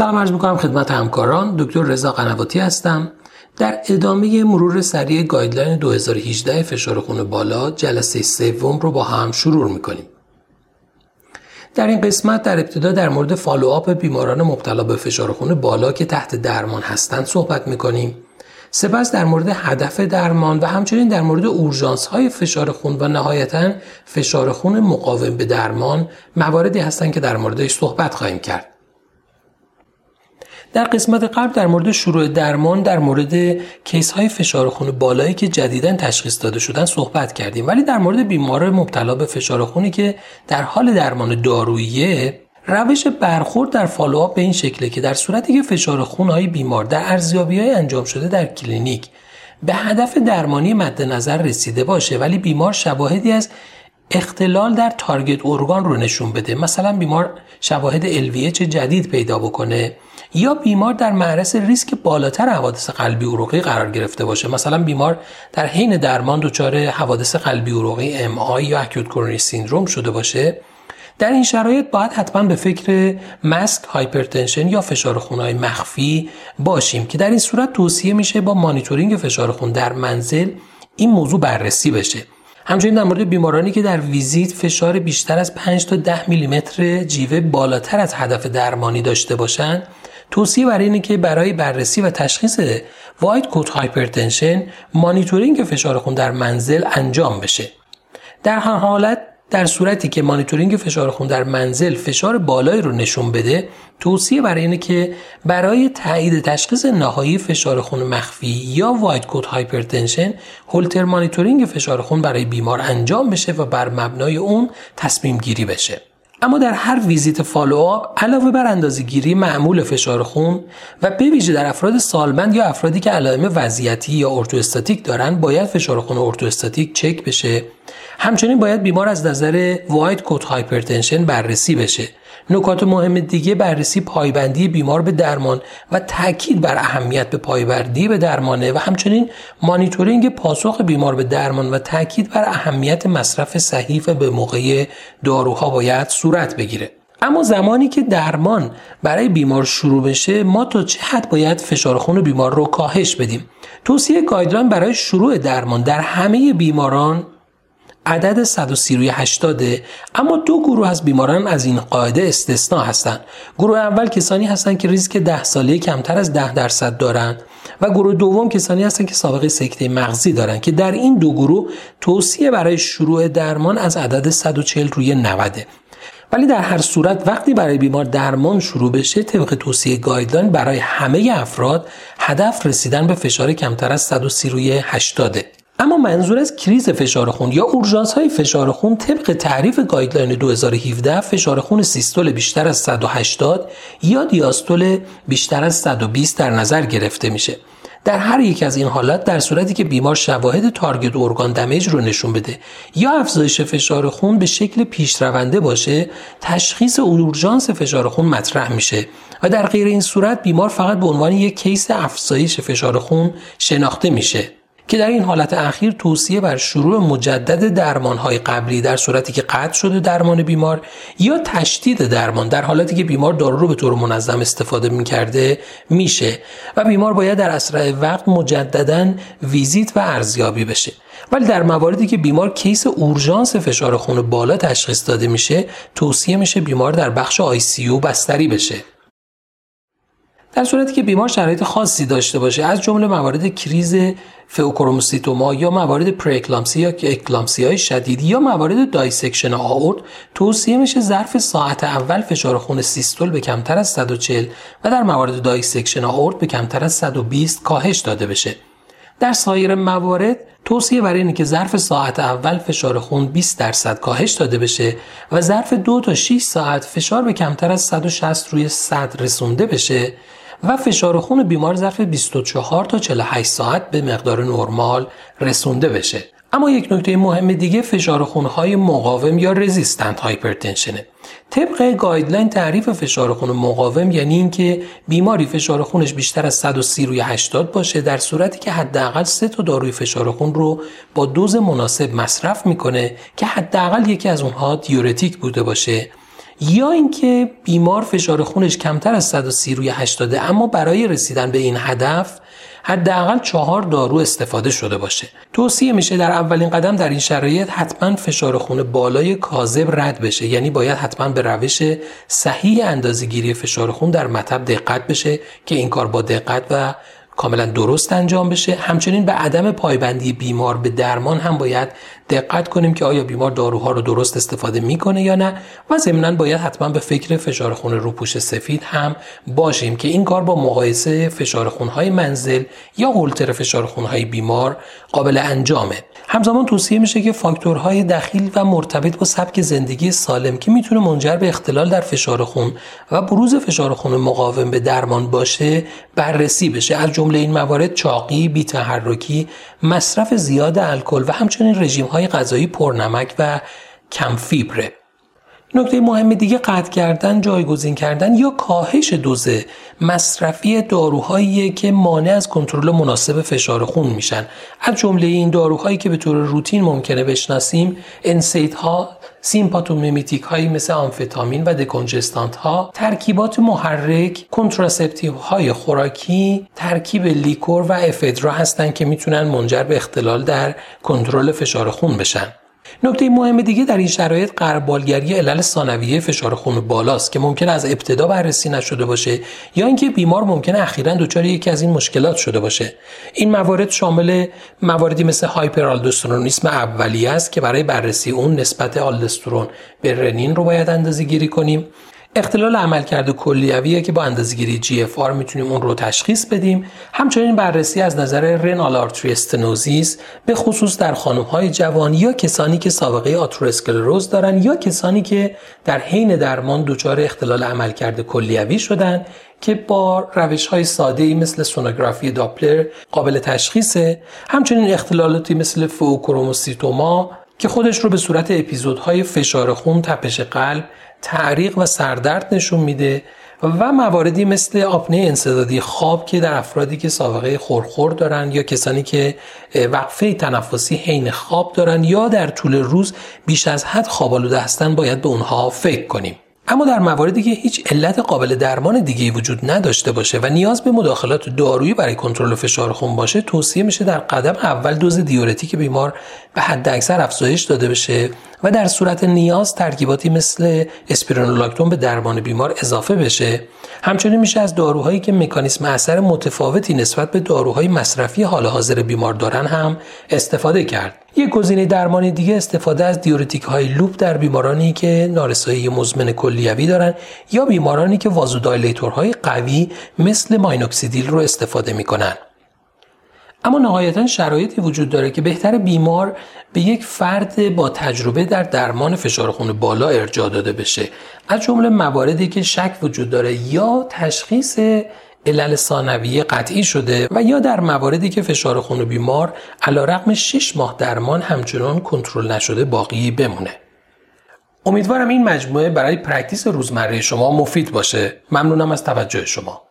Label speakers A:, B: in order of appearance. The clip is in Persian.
A: سلام عرض می‌کنم خدمت همکاران. دکتر رضا قنواتی هستم. در ادامه مرور سریع guideline 2018 فشار خون بالا جلسه سوم رو با هم شروع می‌کنیم. در این قسمت در ابتدا در مورد follow-up بیماران مبتلا به فشار خون بالا که تحت درمان هستند صحبت می‌کنیم. سپس در مورد هدف درمان و همچنین در مورد اورژانس های فشار خون و نهایتا فشار خون مقاوم به درمان مواردی هستند که در موردش صحبت خواهیم کرد. در قسمت قبل در مورد شروع درمان در مورد case های فشار خون بالایی که جدیدا تشخیص داده شدن صحبت کردیم. ولی در مورد بیمار مبتلا به فشار خونی که در حال درمان داروییه روش برخورد در follow-up به این شکله که در صورتی که فشار خون های بیمار در ارزیابی های انجام شده در کلینیک به هدف درمانی مد نظر رسیده باشه ولی بیمار شواهدی از اختلال در target organ رو نشون بده. مثلا بیمار شواهد LVH جدید پیدا بکنه. یا بیمار در معرض ریسک بالاتر حوادث قلبی عروقی قرار گرفته باشه؟ مثلا بیمار در حین درمان دچار حوادث قلبی عروقی MI یا acute coronary syndrome شده باشه. در این شرایط باید حتما به فکر masked hypertension یا فشار خونهای مخفی باشیم که در این صورت توصیه میشه با مانیتورینگ فشار خون در منزل این موضوع بررسی بشه. همچنین در مورد بیمارانی که در ویزیت فشار بیشتر از 5 تا 10 میلیمتر جیوه بالاتر از هدف درمانی داشته باشند توصیه برای اینه که برای بررسی و تشخیص white coat hypertension مانیتورینگ فشار خون در منزل انجام بشه. در هر حالت در صورتی که مانیتورینگ فشار خون در منزل فشار بالایی رو نشون بده توصیه برای اینه که برای تایید تشخیص نهایی فشار خون مخفی یا white coat hypertension هولتر مانیتورینگ فشار خون برای بیمار انجام بشه و بر مبنای اون تصمیم گیری بشه. اما در هر ویزیت follow-up علاوه بر اندازهگیری معمول فشار خون و به ویژه در افراد سالمند یا افرادی که علائم وضعیتی یا orthostatic دارند باید فشار خون orthostatic چک بشه. همچنین باید بیمار از نظر white coat hypertension بررسی بشه. نکات مهم دیگه بررسی پایبندی بیمار به درمان و تاکید بر اهمیت به پایبندی به درمانه و همچنین مانیتورینگ پاسخ بیمار به درمان و تاکید بر اهمیت مصرف صحیح و به موقع داروها باید صورت بگیره. اما زمانی که درمان برای بیمار شروع بشه ما تا چه حد باید فشار خون بیمار رو کاهش بدیم؟ توصیه guideline برای شروع درمان در همه بیماران عدد 138 اما دو گروه از بیماران از این قاعده استثنا هستند. گروه اول کسانی هستند که ریسک 10 ساله کمتر از 10 درصد دارند و گروه دوم کسانی هستند که سابقه سکته مغزی دارند که در این دو گروه توصیه برای شروع درمان از عدد 140 روی 90 ولی در هر صورت وقتی برای بیمار درمان شروع بشه طبق توصیه guideline برای همه افراد هدف رسیدن به فشار کمتر از 130 روی 80 اما منظور از کریز فشار خون یا اورژانس های فشار خون طبق تعریف guideline 2017 فشار خون سیستول بیشتر از 180 یا دیاستول بیشتر از 120 در نظر گرفته میشه. در هر یک از این حالات در صورتی که بیمار شواهد تارگت ارگان دمیج رو نشون بده یا افزایش فشار خون به شکل پیشرونده باشه تشخیص اورژانس فشار خون مطرح میشه و در غیر این صورت بیمار فقط به عنوان یک کیس افزایش فشار خون شناخته میشه. که در این حالت اخیر توصیه بر شروع مجدد درمانهای قبلی در صورتی که قطع شده درمان بیمار یا تشدید درمان در حالتی که بیمار دارو رو به طور منظم استفاده می‌کرده میشه و بیمار باید در اسرع وقت مجددا ویزیت و ارزیابی بشه. ولی در مواردی که بیمار case اورژانس فشار خون بالا تشخیص داده میشه توصیه میشه بیمار در بخش ICU بستری بشه. در صورتی که بیمار شرایط خاصی داشته باشه از جمله موارد کریز فئوکروموسیتوما یا موارد پره‌اکلامپسی یا اکلامپسی های شدید یا موارد dissection آئورت توصیه میشه ظرف ساعت اول فشار خون سیستول به کمتر از 140 و در موارد dissection آئورت به کمتر از 120 کاهش داده بشه. در سایر موارد توصیه برای اینه که ظرف ساعت اول فشار خون 20 درصد کاهش داده بشه و ظرف دو تا 6 ساعت فشار به کمتر از 160 روی 100 رسونده بشه. و فشار خون بیمار ظرف 24 تا 48 ساعت به مقدار نرمال رسونده بشه. اما یک نکته مهم دیگه فشار خونهای مقاوم یا resistant hypertension ه طبق guideline تعریف فشار خون مقاوم یعنی اینکه بیماری فشار خونش بیشتر از 130 روی 80 باشه در صورتی که حداقل سه تا داروی فشار خون رو با دوز مناسب مصرف می‌کنه که حداقل یکی از اونها دیورتیک بوده باشه. یا اینکه بیمار فشار خونش کمتر از 130 روی 80 اما برای رسیدن به این هدف حداقل چهار دارو استفاده شده باشه. توصیه میشه در اولین قدم در این شرایط حتما فشار خون بالای کاذب رد بشه. یعنی باید حتما به روش صحیح اندازهگیری فشار خون در مطب دقت بشه که این کار با دقت و کاملا درست انجام بشه. همچنین به عدم پایبندی بیمار به درمان هم باید دقت کنیم که آیا بیمار داروها رو درست استفاده می‌کنه یا نه و ضمنا باید حتما به فکر فشار خون روپوش سفید هم باشیم که این کار با مقایسه فشار خونهای منزل یا هولتر فشار خونهای بیمار قابل انجامه. همزمان توصیه میشه که فاکتورهای دخیل و مرتبط با سبک زندگی سالم که می‌تونه منجر به اختلال در فشار خون و بروز فشار خون مقاوم به درمان باشه بررسی بشه. از این موارد چاقی، بیتحرکی، مصرف زیاد الکل و همچنین رژیم های غذایی پرنمک و کم فیبره. نکته مهم دیگه قطع کردن، جایگزین کردن یا کاهش دوز مصرفی داروهایی که مانع از کنترل مناسب فشار خون میشن. از جمله این داروهایی که به طور روتین ممکنه بشناسیم، NSAID ها، sympathomimetic هایی مثل آمفتامین و decongestant ها، ترکیبات محرک، contraceptive های خوراکی، ترکیب licorice و ephedra هستند که می‌تونن منجر به اختلال در کنترل فشار خون بشن. نکته مهم دیگه در این شرایط قربالگری علل ثانویه فشار خون بالاست که ممکن از ابتدا بررسی نشده باشه یا اینکه بیمار ممکن اخیرا دچار یکی از این مشکلات شده باشه. این موارد شامل مواردی مثل هایپرالدوسترونیسم اولیه است که برای بررسی اون نسبت آلدسترون به رنین رو باید اندازه گیری کنیم. اختلال عملکرد کلیویه که با اندازه‌گیری جی اف آر می‌تونیم اون رو تشخیص بدیم. همچنین بررسی از نظر renal artery stenosis به خصوص در های جوان یا کسانی که سابقه آتروسکلروز دارن یا کسانی که در حین درمان دچار اختلال عملکرد کلیوی شدن که با روش های ساده ای مثل سونوگرافی داپلر قابل تشخیصه. همچنین اختلالاتی مثل فئوکروموسیتوما که خودش رو به صورت اپیزودهای فشار خون، تپش قلب، تعریق و سردرد نشون میده و مواردی مثل آپنه انصدادی خواب که در افرادی که سابقه خورخور دارن یا کسانی که وقفه تنفسی حین خواب دارن یا در طول روز بیش از حد خواب آلوده هستن باید به اونها فکر کنیم. اما در مواردی که هیچ علت قابل درمان دیگه وجود نداشته باشه و نیاز به مداخلات دارویی برای کنترل فشار خون باشه توصیه میشه در قدم اول دوز دیورتیک بیمار به حد اکثر افزایش داده بشه و در صورت نیاز ترکیباتی مثل اسپیرونولاکتون به درمان بیمار اضافه بشه. همچنین میشه از داروهایی که مکانیسم اثر متفاوتی نسبت به داروهای مصرفی حال حاضر بیمار دارن هم استفاده کرد. یک گزینه درمانی دیگه استفاده از دیورتیک های لوپ در بیمارانی که نارسایی مزمن کلیوی دارن یا بیمارانی که وازودایلیتورهای قوی مثل ماینوکسیدیل رو استفاده می‌کنن. اما نهایتا شرایطی وجود داره که بهتر بیمار به یک فرد با تجربه در درمان فشار خون بالا ارجاع داده بشه. از جمله مواردی که شک وجود داره یا تشخیص علل ثانویه قطعی شده و یا در مواردی که فشار خون بیمار رقم 6 ماه درمان همچنان کنترل نشده باقی بمونه. امیدوارم این مجموعه برای پرکتیس روزمره شما مفید باشه. ممنونم از توجه شما.